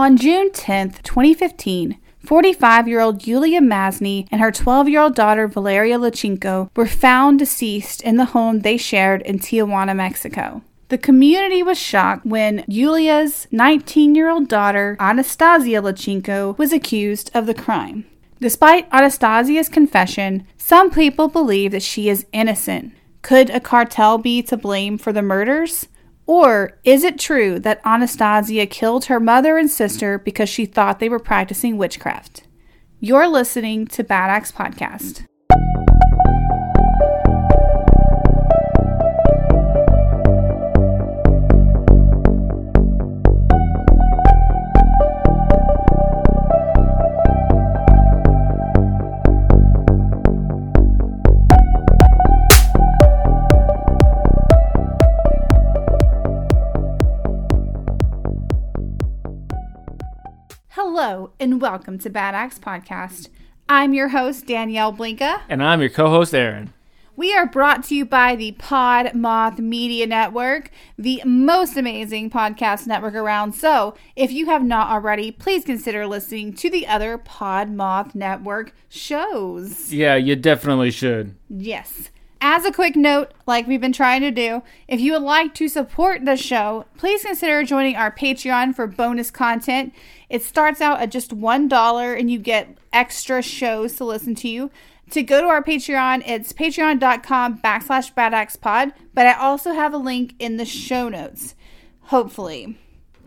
On June 10th, 2015, 45 year old Yulia Masny and her 12 year old daughter Valeria Lachenko were found deceased in the home they shared in Tijuana, Mexico. The community was shocked when Yulia's 19 year old daughter, Anastasia Lachenko, was accused of the crime. Despite Anastasia's confession, some people believe that she is innocent. Could a cartel be to blame for the murders? Or is it true that Anastasia killed her mother and sister because she thought they were practicing witchcraft? You're listening to Bad Axe Podcast. Hello, and welcome to Bad Axe Podcast. I'm your host, Danielle Blinka. And I'm your co host, Aaron. We are brought to you by the Pod Moth Media Network, the most amazing podcast network around. So, if you have not already, please consider listening to the other Pod Moth Network shows. Yeah, you definitely should. Yes. As a quick note, like we've been trying to do, if you would like to support the show, please consider joining our Patreon for bonus content. It starts out at just $1 and you get extra shows to listen to you. To go to our Patreon, it's patreon.com backslash badaxpod, but I also have a link in the show notes. Hopefully.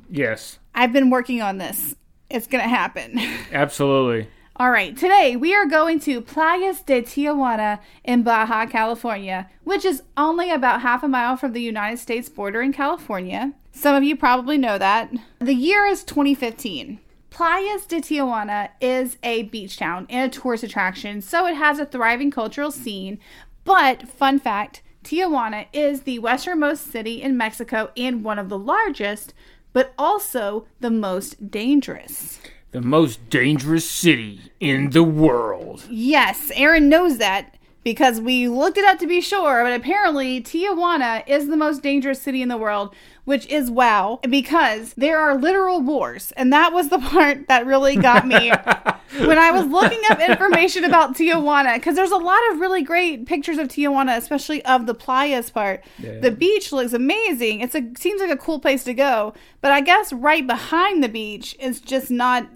Yes. I've been working on this. It's going to happen. Absolutely. All right, today we are going to Playas de Tijuana in Baja, California, which is only about half a mile from the United States border in California. Some of you probably know that. The year is 2015. Playas de Tijuana is a beach town and a tourist attraction, so it has a thriving cultural scene. But, fun fact Tijuana is the westernmost city in Mexico and one of the largest, but also the most dangerous. The most dangerous city in the world. Yes, Aaron knows that because we looked it up to be sure, but apparently Tijuana is the most dangerous city in the world, which is wow, because there are literal wars. And that was the part that really got me when I was looking up information about Tijuana, because there's a lot of really great pictures of Tijuana, especially of the playas part. Yeah. The beach looks amazing. It's a seems like a cool place to go, but I guess right behind the beach is just not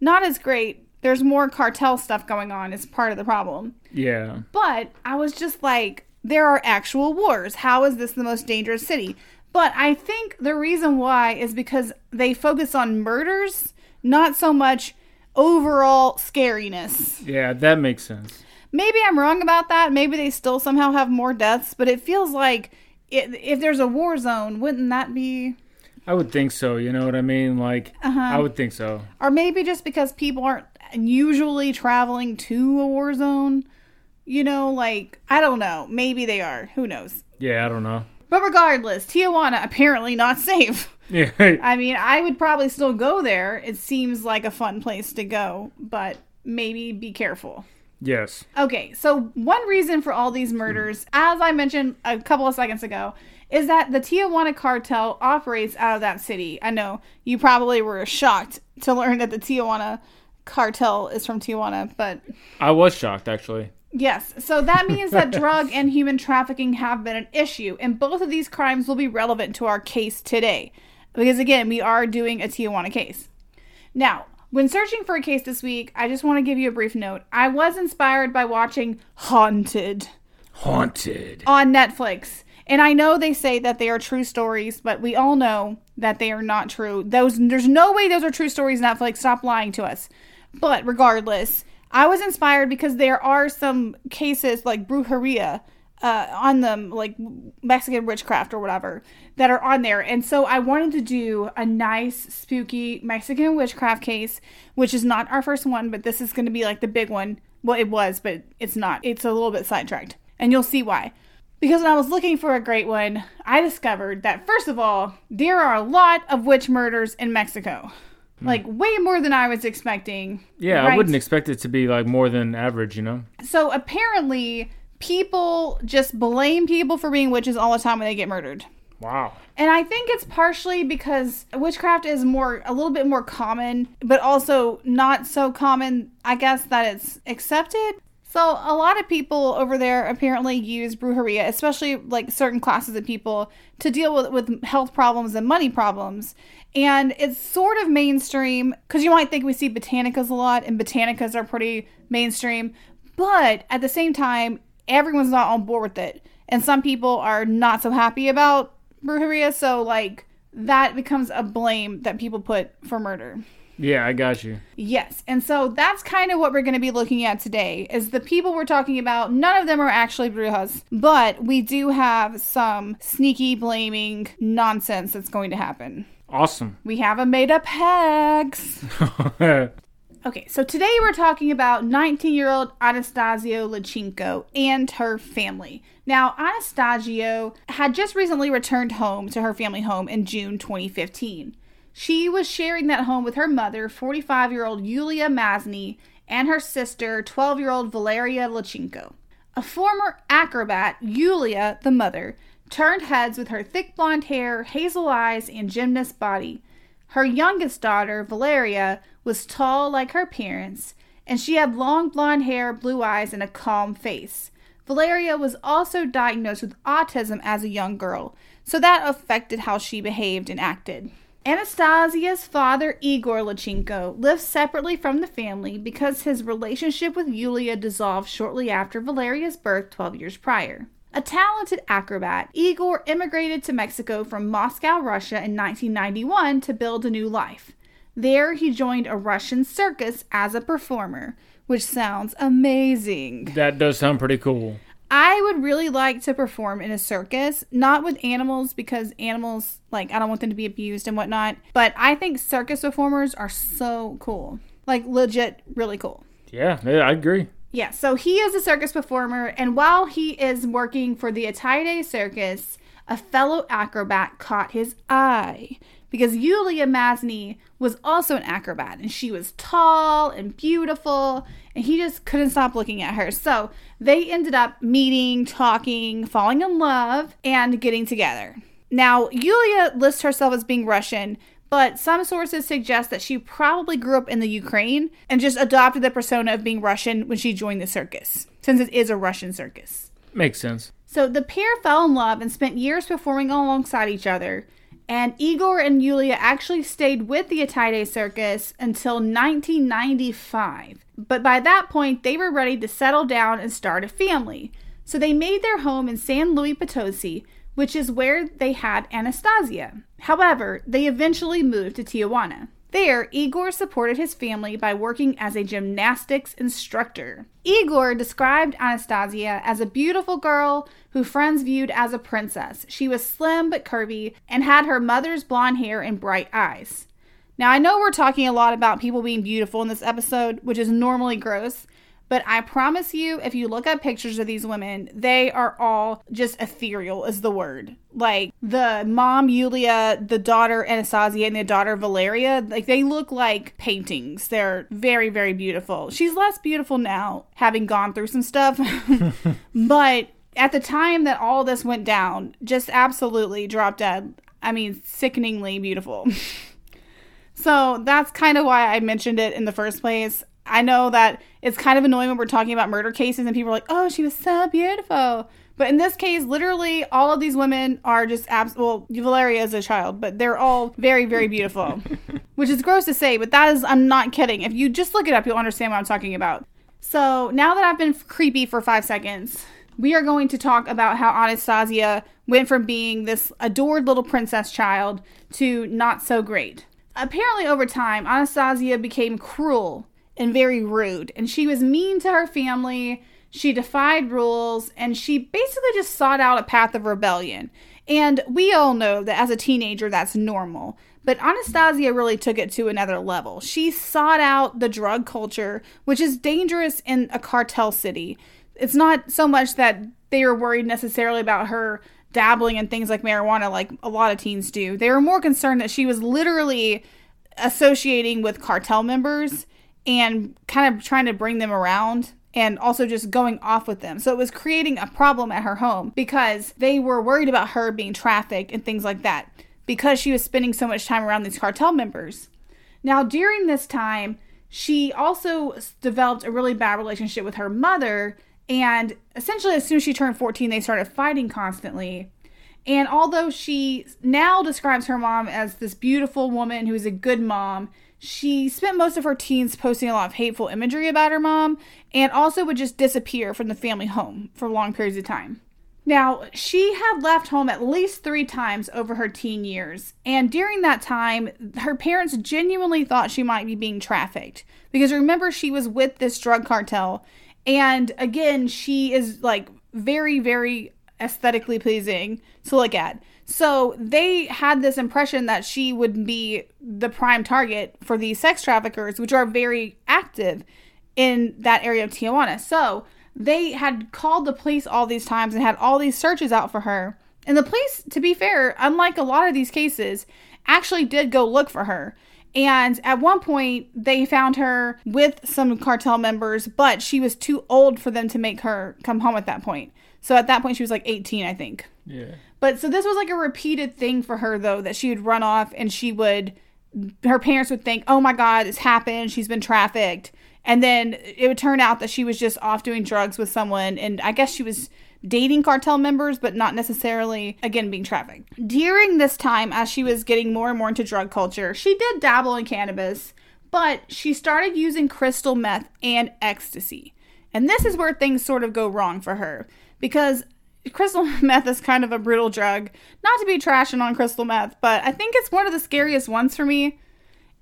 not as great. There's more cartel stuff going on. It's part of the problem. Yeah. But I was just like, there are actual wars. How is this the most dangerous city? But I think the reason why is because they focus on murders, not so much overall scariness. Yeah, that makes sense. Maybe I'm wrong about that. Maybe they still somehow have more deaths, but it feels like it, if there's a war zone, wouldn't that be I would think so. You know what I mean? Like, Uh-huh. I would think so. or maybe just because people aren't usually traveling to a war zone you know like i don't know maybe they are who knows Yeah, I don't know. but regardless tijuana apparently not safe Yeah. i mean i would probably still go there it seems like a fun place to go but maybe be careful yes. Okay, so one reason for all these murders, as I mentioned a couple of seconds ago, is that the Tijuana cartel operates out of that city. I know you probably were shocked to learn that the Tijuana cartel is from Tijuana, but I was shocked, actually. Yes. So that means that drug and human trafficking have been an issue, and both of these crimes will be relevant to our case today. Because again, we are doing a Tijuana case. Now, when searching for a case this week, I just want to give you a brief note. I was inspired by watching Haunted Haunted. on Netflix. And I know they say that they are true stories, but we all know that they are not true. Those there's no way those are true stories, Netflix. Stop lying to us. But regardless, I was inspired because there are some cases like brujeria uh, on them, like Mexican witchcraft or whatever, that are on there. And so I wanted to do a nice, spooky Mexican witchcraft case, which is not our first one, but this is going to be like the big one. Well, it was, but it's not. It's a little bit sidetracked. And you'll see why. Because when I was looking for a great one, I discovered that first of all, there are a lot of witch murders in Mexico. Mm. Like way more than I was expecting. Yeah, I wouldn't expect it to be like more than average, you know? So apparently, people just blame people for being witches all the time when they get murdered. Wow. And I think it's partially because witchcraft is more a little bit more common, but also not so common, I guess, that it's accepted. So a lot of people over there apparently use brujeria, especially like certain classes of people, to deal with, with health problems and money problems. And it's sort of mainstream because you might think we see botanicas a lot, and botanicas are pretty mainstream. But at the same time, everyone's not on board with it. And some people are not so happy about brujeria, so like that becomes a blame that people put for murder. Yeah, I got you. Yes. And so that's kind of what we're going to be looking at today is the people we're talking about, none of them are actually brujas, but we do have some sneaky blaming nonsense that's going to happen. Awesome. We have a made up hex. Okay, so today we're talking about 19 year old Anastasia Lachenko and her family. Now, Anastasio had just recently returned home to her family home in June 2015. She was sharing that home with her mother, 45 year old Yulia Masny, and her sister, 12 year old Valeria Lachenko. A former acrobat, Yulia, the mother, turned heads with her thick blonde hair, hazel eyes, and gymnast body. Her youngest daughter, Valeria, was tall like her parents, and she had long blonde hair, blue eyes, and a calm face. Valeria was also diagnosed with autism as a young girl, so that affected how she behaved and acted. Anastasia's father, Igor Lachenko, lived separately from the family because his relationship with Yulia dissolved shortly after Valeria's birth 12 years prior. A talented acrobat, Igor immigrated to Mexico from Moscow, Russia in 1991 to build a new life. There, he joined a Russian circus as a performer, which sounds amazing. That does sound pretty cool. I would really like to perform in a circus, not with animals because animals, like, I don't want them to be abused and whatnot, but I think circus performers are so cool. Like, legit, really cool. Yeah, yeah, I agree. Yeah, so he is a circus performer, and while he is working for the Ataide Circus, a fellow acrobat caught his eye because Yulia Masny was also an acrobat, and she was tall and beautiful, and he just couldn't stop looking at her. So they ended up meeting, talking, falling in love, and getting together. Now, Yulia lists herself as being Russian, but some sources suggest that she probably grew up in the Ukraine and just adopted the persona of being Russian when she joined the circus, since it is a Russian circus. Makes sense. So the pair fell in love and spent years performing alongside each other. And Igor and Yulia actually stayed with the Ataide Circus until 1995. But by that point, they were ready to settle down and start a family. So they made their home in San Luis Potosi, which is where they had Anastasia. However, they eventually moved to Tijuana. There, Igor supported his family by working as a gymnastics instructor. Igor described Anastasia as a beautiful girl who friends viewed as a princess. She was slim but curvy and had her mother's blonde hair and bright eyes. Now, I know we're talking a lot about people being beautiful in this episode, which is normally gross, but I promise you, if you look at pictures of these women, they are all just ethereal, is the word. Like the mom, Yulia, the daughter, Anastasia, and the daughter, Valeria, like they look like paintings. They're very, very beautiful. She's less beautiful now, having gone through some stuff. but at the time that all this went down, just absolutely drop dead. I mean, sickeningly beautiful. so that's kind of why I mentioned it in the first place. I know that it's kind of annoying when we're talking about murder cases and people are like, oh, she was so beautiful. But in this case, literally all of these women are just abs. Well, Valeria is a child, but they're all very, very beautiful, which is gross to say, but that is, I'm not kidding. If you just look it up, you'll understand what I'm talking about. So now that I've been creepy for five seconds, we are going to talk about how Anastasia went from being this adored little princess child to not so great. Apparently, over time, Anastasia became cruel and very rude. And she was mean to her family. She defied rules and she basically just sought out a path of rebellion. And we all know that as a teenager, that's normal. But Anastasia really took it to another level. She sought out the drug culture, which is dangerous in a cartel city. It's not so much that they were worried necessarily about her dabbling in things like marijuana, like a lot of teens do. They were more concerned that she was literally associating with cartel members and kind of trying to bring them around and also just going off with them. So it was creating a problem at her home because they were worried about her being trafficked and things like that because she was spending so much time around these cartel members. Now, during this time, she also developed a really bad relationship with her mother. And essentially, as soon as she turned 14, they started fighting constantly. And although she now describes her mom as this beautiful woman who's a good mom, she spent most of her teens posting a lot of hateful imagery about her mom and also would just disappear from the family home for long periods of time. Now, she had left home at least three times over her teen years, and during that time, her parents genuinely thought she might be being trafficked. Because remember, she was with this drug cartel, and again, she is like very, very aesthetically pleasing to look at. So they had this impression that she would be the prime target for these sex traffickers, which are very active in that area of Tijuana. So they had called the police all these times and had all these searches out for her. And the police, to be fair, unlike a lot of these cases, actually did go look for her. And at one point, they found her with some cartel members, but she was too old for them to make her come home at that point. So at that point, she was like 18, I think. Yeah. But so this was like a repeated thing for her, though, that she would run off and she would, her parents would think, oh my God, it's happened. She's been trafficked. And then it would turn out that she was just off doing drugs with someone. And I guess she was dating cartel members, but not necessarily, again, being trafficked. During this time, as she was getting more and more into drug culture, she did dabble in cannabis, but she started using crystal meth and ecstasy. And this is where things sort of go wrong for her because crystal meth is kind of a brutal drug. Not to be trashing on crystal meth, but I think it's one of the scariest ones for me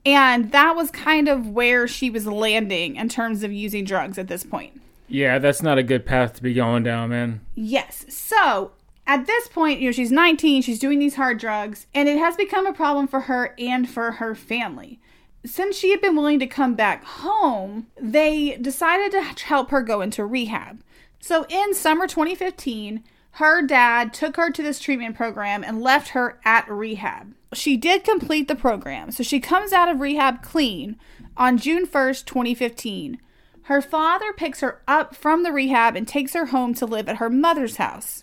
and that was kind of where she was landing in terms of using drugs at this point. Yeah, that's not a good path to be going down, man. Yes. So at this point, you know, she's 19, she's doing these hard drugs, and it has become a problem for her and for her family. Since she had been willing to come back home, they decided to help her go into rehab. So in summer 2015, her dad took her to this treatment program and left her at rehab. She did complete the program, so she comes out of rehab clean on June 1st, 2015. Her father picks her up from the rehab and takes her home to live at her mother's house.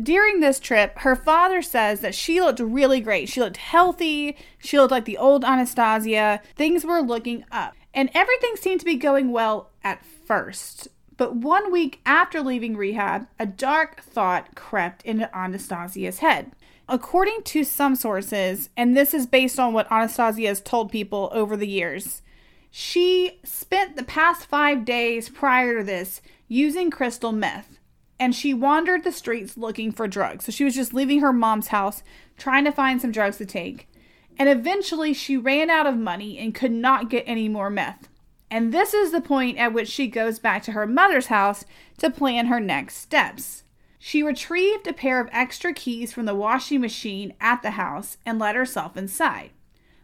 During this trip, her father says that she looked really great. She looked healthy. She looked like the old Anastasia. Things were looking up. And everything seemed to be going well at first. But one week after leaving rehab, a dark thought crept into Anastasia's head. According to some sources, and this is based on what Anastasia has told people over the years, she spent the past five days prior to this using crystal meth and she wandered the streets looking for drugs. So she was just leaving her mom's house trying to find some drugs to take. And eventually she ran out of money and could not get any more meth. And this is the point at which she goes back to her mother's house to plan her next steps. She retrieved a pair of extra keys from the washing machine at the house and let herself inside.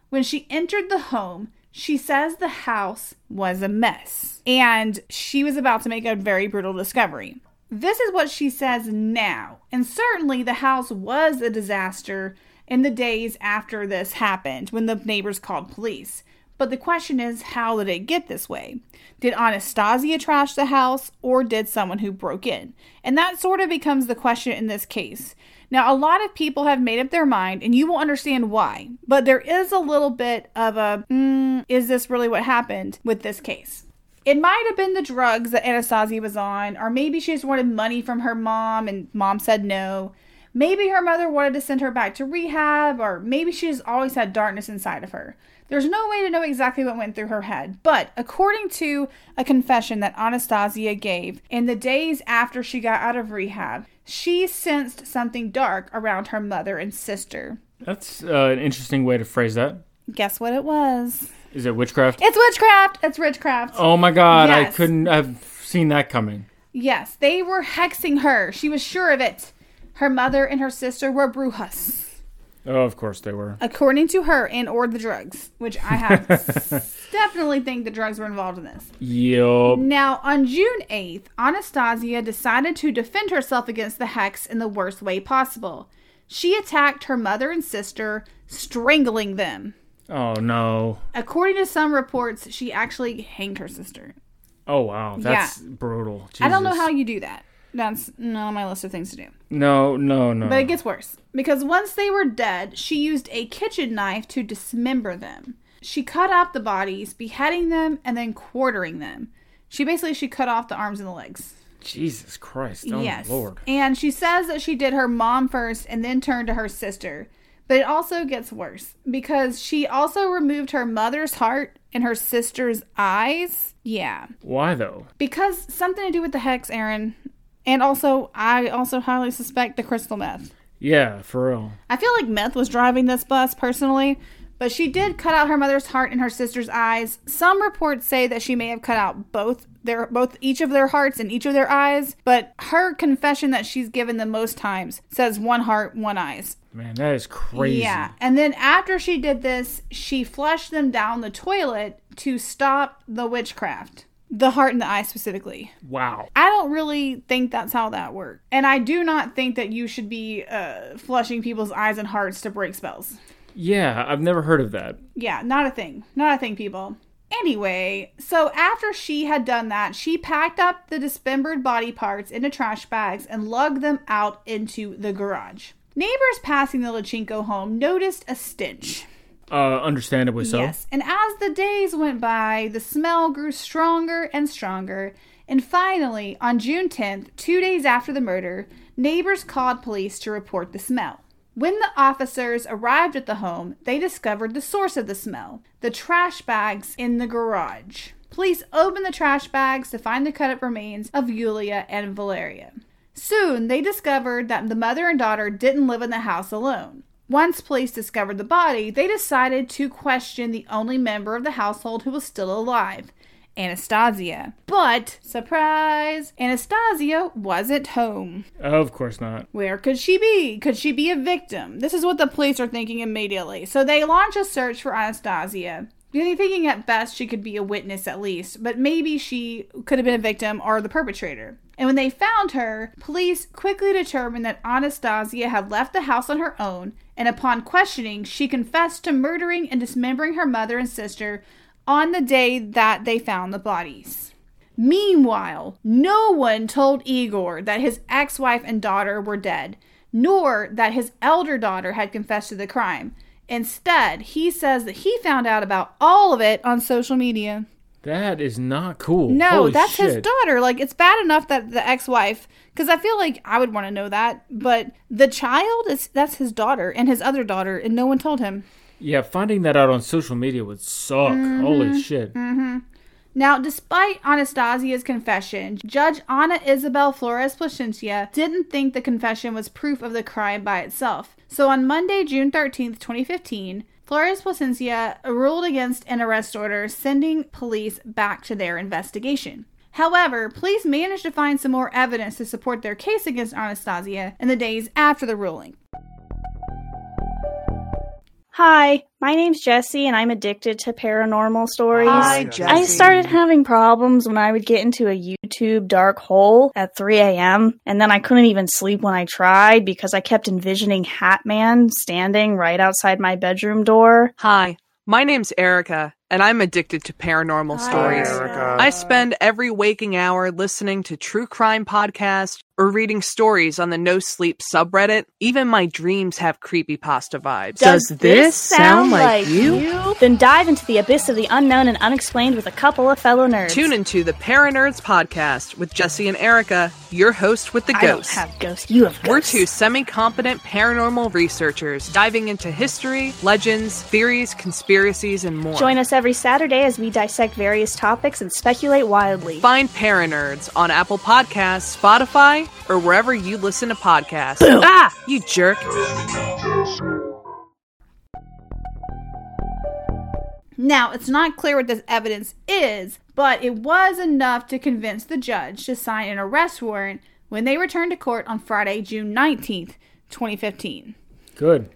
When she entered the home, she says the house was a mess and she was about to make a very brutal discovery. This is what she says now, and certainly the house was a disaster in the days after this happened when the neighbors called police. But the question is, how did it get this way? Did Anastasia trash the house or did someone who broke in? And that sort of becomes the question in this case. Now, a lot of people have made up their mind, and you will understand why, but there is a little bit of a mm, is this really what happened with this case? It might have been the drugs that Anastasia was on, or maybe she just wanted money from her mom and mom said no. Maybe her mother wanted to send her back to rehab, or maybe she just always had darkness inside of her. There's no way to know exactly what went through her head, but according to a confession that Anastasia gave in the days after she got out of rehab, she sensed something dark around her mother and sister. That's uh, an interesting way to phrase that. Guess what it was? Is it witchcraft? It's witchcraft. It's witchcraft. Oh my god, I couldn't have seen that coming. Yes, they were hexing her. She was sure of it. Her mother and her sister were brujas. Oh, of course they were. according to her and or the drugs which i have definitely think the drugs were involved in this Yup. now on june 8th anastasia decided to defend herself against the hex in the worst way possible she attacked her mother and sister strangling them Oh no. according to some reports she actually hanged her sister Oh wow, that's brutal. I don't know how you do that. That's not on my list of things to do. No, no, no. But it gets worse because once they were dead, she used a kitchen knife to dismember them. She cut up the bodies, beheading them and then quartering them. She basically she cut off the arms and the legs. Jesus Christ. Oh yes. Lord. And she says that she did her mom first and then turned to her sister. But it also gets worse because she also removed her mother's heart and her sister's eyes. Yeah. Why though? Because something to do with the hex, Aaron. And also, I also highly suspect the crystal meth. Yeah, for real. I feel like meth was driving this bus personally, but she did cut out her mother's heart and her sister's eyes. Some reports say that she may have cut out both their both each of their hearts and each of their eyes, but her confession that she's given the most times says one heart, one eyes. Man, that is crazy. Yeah. And then after she did this, she flushed them down the toilet to stop the witchcraft. The heart and the eye specifically. Wow. I don't really think that's how that works. And I do not think that you should be uh, flushing people's eyes and hearts to break spells. Yeah, I've never heard of that. Yeah, not a thing. Not a thing, people. Anyway, so after she had done that, she packed up the dismembered body parts into trash bags and lugged them out into the garage. Neighbors passing the Lachenko home noticed a stench. Uh, understandably so. Yes, and as the days went by, the smell grew stronger and stronger. And finally, on June 10th, two days after the murder, neighbors called police to report the smell. When the officers arrived at the home, they discovered the source of the smell the trash bags in the garage. Police opened the trash bags to find the cut up remains of Yulia and Valeria. Soon, they discovered that the mother and daughter didn't live in the house alone. Once police discovered the body, they decided to question the only member of the household who was still alive, Anastasia. But, surprise, Anastasia wasn't home. Of course not. Where could she be? Could she be a victim? This is what the police are thinking immediately. So they launch a search for Anastasia. They're thinking at best she could be a witness at least, but maybe she could have been a victim or the perpetrator. And when they found her, police quickly determined that Anastasia had left the house on her own, and upon questioning, she confessed to murdering and dismembering her mother and sister on the day that they found the bodies. Meanwhile, no one told Igor that his ex wife and daughter were dead, nor that his elder daughter had confessed to the crime. Instead, he says that he found out about all of it on social media. That is not cool. No, Holy that's his daughter. Like, it's bad enough that the ex wife, because I feel like I would want to know that, but the child is that's his daughter and his other daughter, and no one told him. Yeah, finding that out on social media would suck. Mm-hmm. Holy shit. Now, despite Anastasia's confession, Judge Ana Isabel Flores Placencia didn't think the confession was proof of the crime by itself. So on Monday, June 13th, 2015, Flores Placencia ruled against an arrest order, sending police back to their investigation. However, police managed to find some more evidence to support their case against Anastasia in the days after the ruling. Hi, my name's Jesse, and I'm addicted to paranormal stories. Hi, Jesse. I started having problems when I would get into a YouTube dark hole at 3 a.m., and then I couldn't even sleep when I tried because I kept envisioning Hat Man standing right outside my bedroom door. Hi, my name's Erica, and I'm addicted to paranormal oh, stories. Erica. Oh, I spend every waking hour listening to true crime podcasts or reading stories on the No Sleep subreddit. Even my dreams have creepypasta vibes. Does, Does this sound, sound like, like you? you? Then dive into the abyss of the unknown and unexplained with a couple of fellow nerds. Tune into the Paranerds podcast with Jesse and Erica, your host with the I don't have ghosts. You have ghosts. We're two semi competent paranormal researchers diving into history, legends, theories, conspiracies, and more. Join us every Saturday as we dissect various topics and speculate wildly. Find Paranerds on Apple Podcasts, Spotify, or wherever you listen to podcasts. Ah, you jerk. Now, it's not clear what this evidence is, but it was enough to convince the judge to sign an arrest warrant when they returned to court on Friday, June 19th, 2015. Good.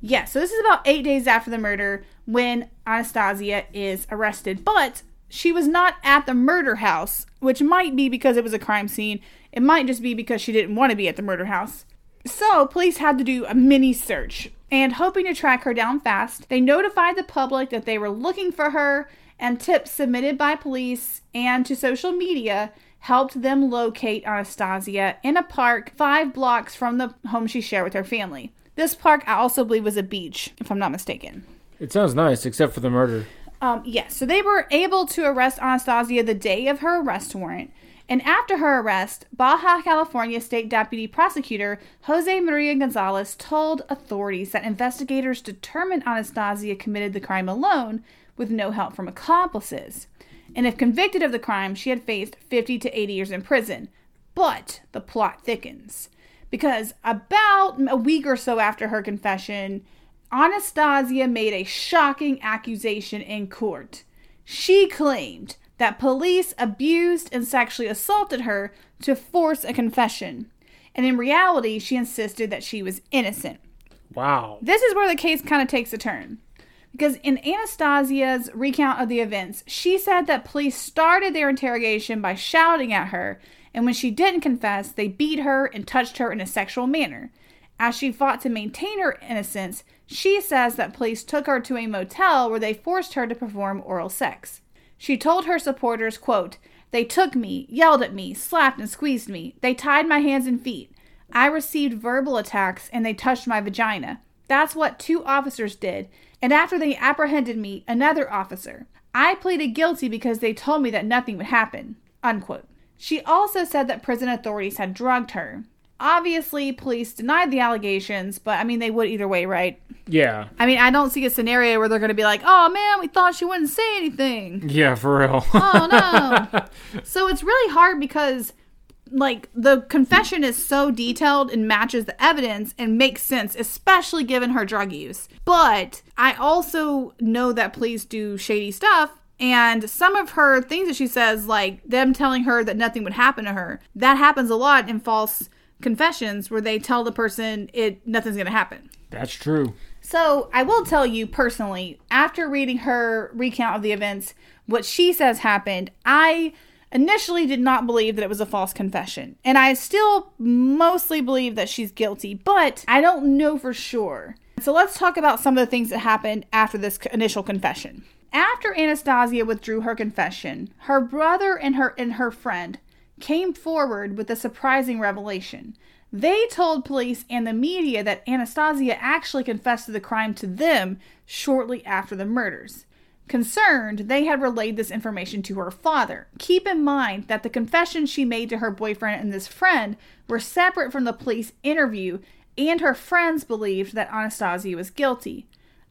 Yeah, so this is about eight days after the murder when Anastasia is arrested, but she was not at the murder house, which might be because it was a crime scene. It might just be because she didn't want to be at the murder house. So, police had to do a mini search, and hoping to track her down fast, they notified the public that they were looking for her and tips submitted by police and to social media helped them locate Anastasia in a park five blocks from the home she shared with her family. This park, I also believe, was a beach, if I'm not mistaken. It sounds nice, except for the murder. Um, yes, so they were able to arrest Anastasia the day of her arrest warrant. And after her arrest, Baja California State Deputy Prosecutor Jose Maria Gonzalez told authorities that investigators determined Anastasia committed the crime alone with no help from accomplices. And if convicted of the crime, she had faced 50 to 80 years in prison. But the plot thickens. Because about a week or so after her confession, Anastasia made a shocking accusation in court. She claimed that police abused and sexually assaulted her to force a confession. And in reality, she insisted that she was innocent. Wow. This is where the case kind of takes a turn. Because in Anastasia's recount of the events, she said that police started their interrogation by shouting at her, and when she didn't confess, they beat her and touched her in a sexual manner. As she fought to maintain her innocence, she says that police took her to a motel where they forced her to perform oral sex. She told her supporters, quote, They took me, yelled at me, slapped and squeezed me. They tied my hands and feet. I received verbal attacks and they touched my vagina. That's what two officers did. And after they apprehended me, another officer. I pleaded guilty because they told me that nothing would happen. Unquote. She also said that prison authorities had drugged her. Obviously, police denied the allegations, but I mean, they would either way, right? Yeah. I mean, I don't see a scenario where they're going to be like, oh man, we thought she wouldn't say anything. Yeah, for real. Oh no. so it's really hard because like the confession is so detailed and matches the evidence and makes sense, especially given her drug use. But I also know that police do shady stuff. And some of her things that she says, like them telling her that nothing would happen to her, that happens a lot in false confessions where they tell the person it nothing's going to happen. That's true. So I will tell you personally, after reading her recount of the events, what she says happened, I initially did not believe that it was a false confession. And I still mostly believe that she's guilty, but I don't know for sure. So let's talk about some of the things that happened after this initial confession. After Anastasia withdrew her confession, her brother and her and her friend came forward with a surprising revelation. They told police and the media that Anastasia actually confessed to the crime to them shortly after the murders. Concerned, they had relayed this information to her father. Keep in mind that the confessions she made to her boyfriend and this friend were separate from the police interview, and her friends believed that Anastasia was guilty.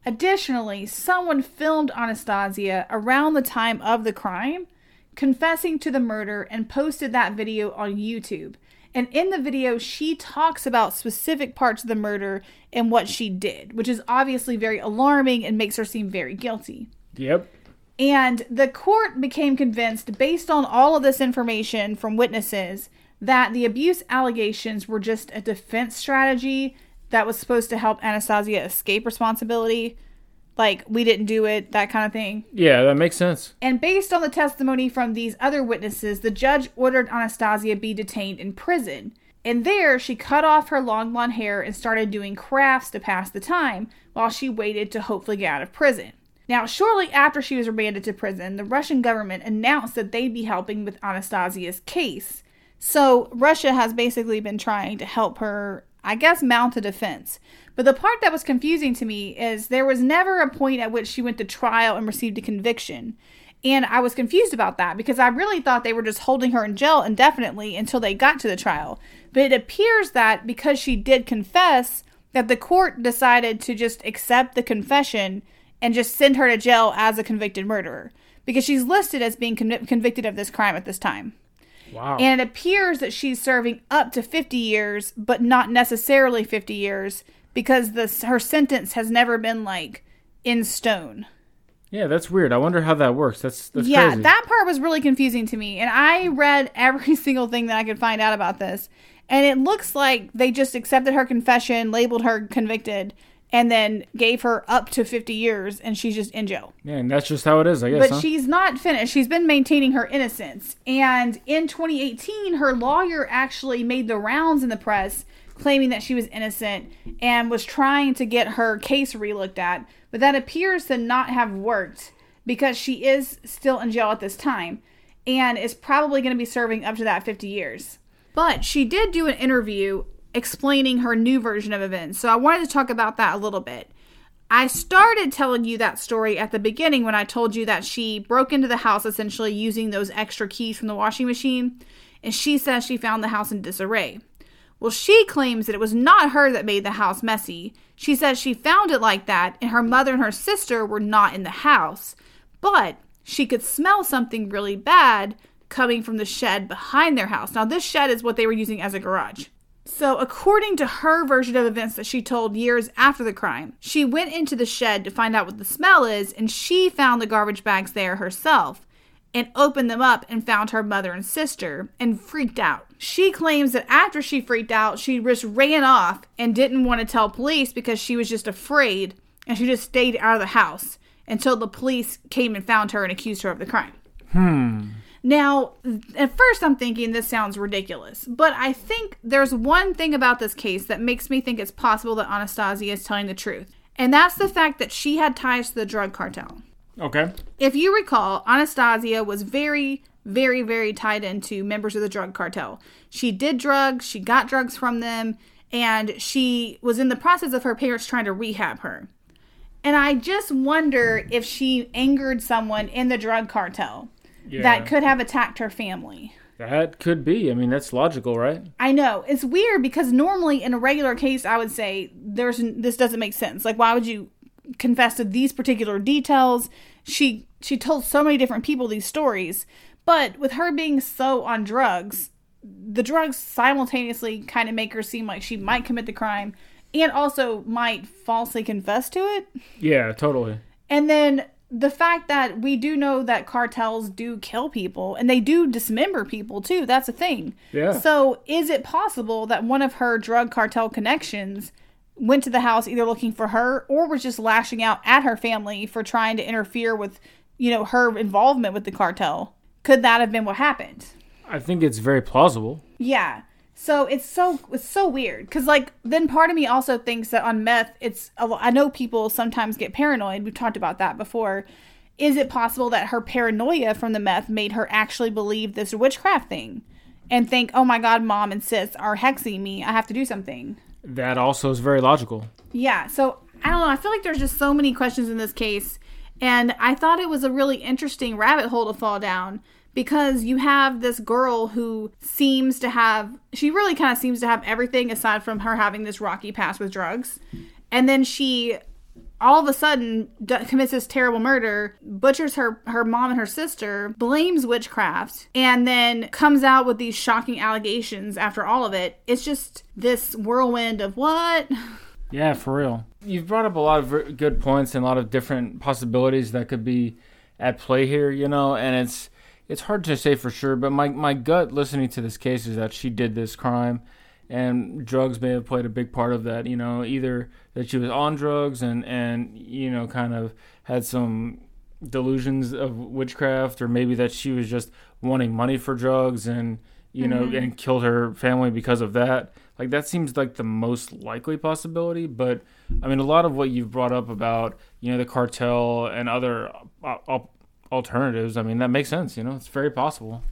Additionally, someone filmed Anastasia around the time of the crime confessing to the murder and posted that video on YouTube. And in the video, she talks about specific parts of the murder and what she did, which is obviously very alarming and makes her seem very guilty. Yep. And the court became convinced, based on all of this information from witnesses, that the abuse allegations were just a defense strategy that was supposed to help Anastasia escape responsibility. Like, we didn't do it, that kind of thing. Yeah, that makes sense. And based on the testimony from these other witnesses, the judge ordered Anastasia be detained in prison. And there, she cut off her long blonde hair and started doing crafts to pass the time while she waited to hopefully get out of prison. Now, shortly after she was remanded to prison, the Russian government announced that they'd be helping with Anastasia's case. So, Russia has basically been trying to help her, I guess, mount a defense. But the part that was confusing to me is there was never a point at which she went to trial and received a conviction. And I was confused about that because I really thought they were just holding her in jail indefinitely until they got to the trial. But it appears that because she did confess, that the court decided to just accept the confession and just send her to jail as a convicted murderer because she's listed as being conv- convicted of this crime at this time. Wow. And it appears that she's serving up to 50 years, but not necessarily 50 years because this her sentence has never been like in stone. yeah, that's weird. I wonder how that works. That's that's yeah, crazy. that part was really confusing to me. And I read every single thing that I could find out about this. And it looks like they just accepted her confession, labeled her convicted, and then gave her up to 50 years, and she's just in jail. yeah, and that's just how it is, I guess. But huh? she's not finished. She's been maintaining her innocence. And in 2018, her lawyer actually made the rounds in the press claiming that she was innocent and was trying to get her case relooked at. But that appears to not have worked because she is still in jail at this time and is probably going to be serving up to that 50 years. But she did do an interview explaining her new version of events. So I wanted to talk about that a little bit. I started telling you that story at the beginning when I told you that she broke into the house essentially using those extra keys from the washing machine, and she says she found the house in disarray. Well, she claims that it was not her that made the house messy. She says she found it like that, and her mother and her sister were not in the house. But she could smell something really bad coming from the shed behind their house. Now, this shed is what they were using as a garage. So, according to her version of events that she told years after the crime, she went into the shed to find out what the smell is, and she found the garbage bags there herself and opened them up and found her mother and sister and freaked out. She claims that after she freaked out, she just ran off and didn't want to tell police because she was just afraid and she just stayed out of the house until the police came and found her and accused her of the crime. Hmm. Now, at first I'm thinking this sounds ridiculous, but I think there's one thing about this case that makes me think it's possible that Anastasia is telling the truth. And that's the fact that she had ties to the drug cartel. Okay. If you recall, Anastasia was very, very, very tied into members of the drug cartel. She did drugs, she got drugs from them, and she was in the process of her parents trying to rehab her. And I just wonder if she angered someone in the drug cartel Yeah. that could have attacked her family. That could be. I mean, that's logical, right? I know it's weird because normally in a regular case, I would say there's this doesn't make sense. Like, why would you confess to these particular details? She she told so many different people these stories, but with her being so on drugs, the drugs simultaneously kind of make her seem like she might commit the crime and also might falsely confess to it. Yeah, totally. And then the fact that we do know that cartels do kill people and they do dismember people too. That's a thing. Yeah. So is it possible that one of her drug cartel connections went to the house either looking for her or was just lashing out at her family for trying to interfere with, you know, her involvement with the cartel? Could that have been what happened? I think it's very plausible. Yeah. So it's so it's so weird because like then part of me also thinks that on meth it's I know people sometimes get paranoid. We've talked about that before. Is it possible that her paranoia from the meth made her actually believe this witchcraft thing and think, "Oh my God, mom and sis are hexing me. I have to do something." That also is very logical. Yeah. So I don't know. I feel like there's just so many questions in this case, and I thought it was a really interesting rabbit hole to fall down because you have this girl who seems to have she really kind of seems to have everything aside from her having this rocky past with drugs. And then she all of a sudden commits this terrible murder butchers her her mom and her sister blames witchcraft and then comes out with these shocking allegations after all of it. It's just this whirlwind of what? Yeah, for real. You've brought up a lot of good points and a lot of different possibilities that could be at play here, you know, and it's it's hard to say for sure, but my my gut listening to this case is that she did this crime and drugs may have played a big part of that, you know, either that she was on drugs and and you know kind of had some delusions of witchcraft or maybe that she was just wanting money for drugs and you know and killed her family because of that. Like that seems like the most likely possibility but i mean a lot of what you've brought up about you know the cartel and other uh, al- alternatives i mean that makes sense you know it's very possible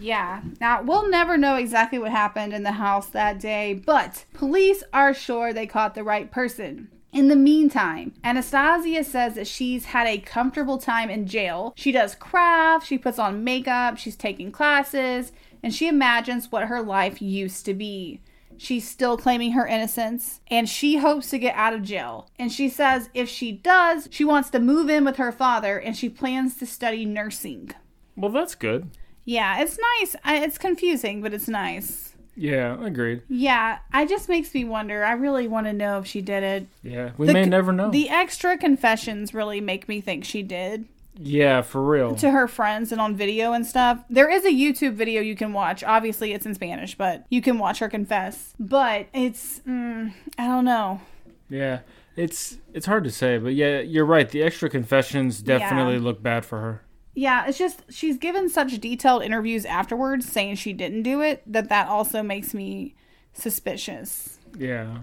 Yeah. Now, we'll never know exactly what happened in the house that day, but police are sure they caught the right person. In the meantime, Anastasia says that she's had a comfortable time in jail. She does crafts, she puts on makeup, she's taking classes, and she imagines what her life used to be. She's still claiming her innocence, and she hopes to get out of jail. And she says if she does, she wants to move in with her father and she plans to study nursing. well that's good Yeah, it's nice. It's confusing, but it's nice. yeah agreed Yeah, it just makes me wonder. I really want to know if she did it. yeah we The- may never know The extra confessions really make me think she did yeah for real to her friends and on video and stuff. There is a YouTube video you can watch. Obviously, it's in Spanish, but you can watch her confess. But it's, mm, I don't know. yeah it's it's hard to say but yeah you're right the extra confessions definitely Yeah. look bad for her Yeah, it's just she's given such detailed interviews afterwards saying she didn't do it that that also makes me suspicious. yeah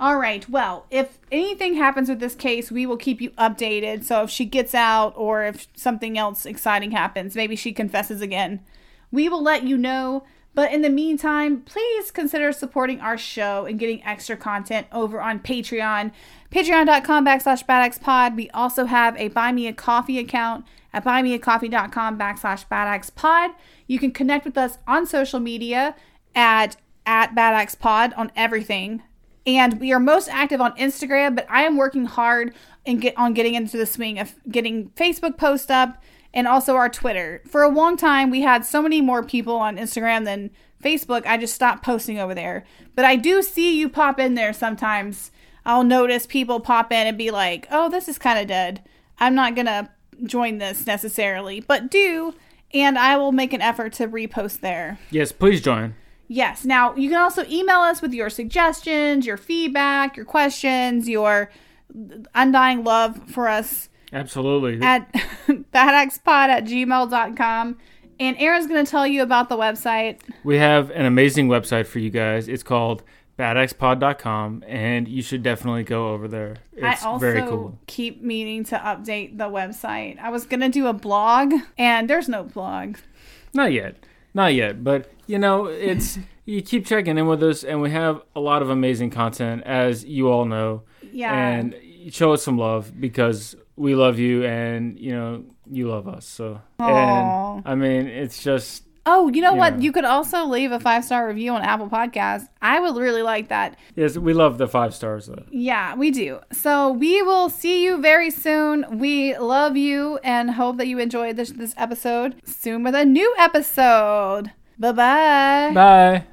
All right. Well, if anything happens with this case, we will keep you updated. So if she gets out or if something else exciting happens, maybe she confesses again, we will let you know. But in the meantime, please consider supporting our show and getting extra content over on Patreon. Patreon.com backslash badxpod. We also have a Buy Me a Coffee account at buymeacoffee.com backslash badxpod. You can connect with us on social media at at badxpod on everything. And we are most active on Instagram, but I am working hard and get on getting into the swing of getting Facebook post up and also our Twitter. For a long time, we had so many more people on Instagram than Facebook. I just stopped posting over there. But I do see you pop in there sometimes. I'll notice people pop in and be like, oh, this is kind of dead. I'm not to join this necessarily, but do. And I will make an effort to repost there. Yes, please join. Yes. Now, you can also email us with your suggestions, your feedback, your questions, your undying love for us Absolutely. at badxpod at gmail.com. And Aaron's going to tell you about the website. we have an amazing website for you guys. It's called badxpod.com, and you should definitely go over there. It's I also very cool. keep meaning to update the website. I was going to do a blog, and there's no blog. Not yet. Not yet. But, you know, it's. You keep checking in with us, and we have a lot of amazing content, as you all know. Yeah. And show us some love because we love you, and, you know, you love us. So, Aw. and I mean, it's just. Oh, you know Yeah. what? You could also leave a five star review on Apple Podcasts. I would really like that. Yes, we love the five stars, though. Yeah, we do. So we will see you very soon. We love you and hope that you enjoyed this this episode. Soon with a new episode. Bye bye. Bye.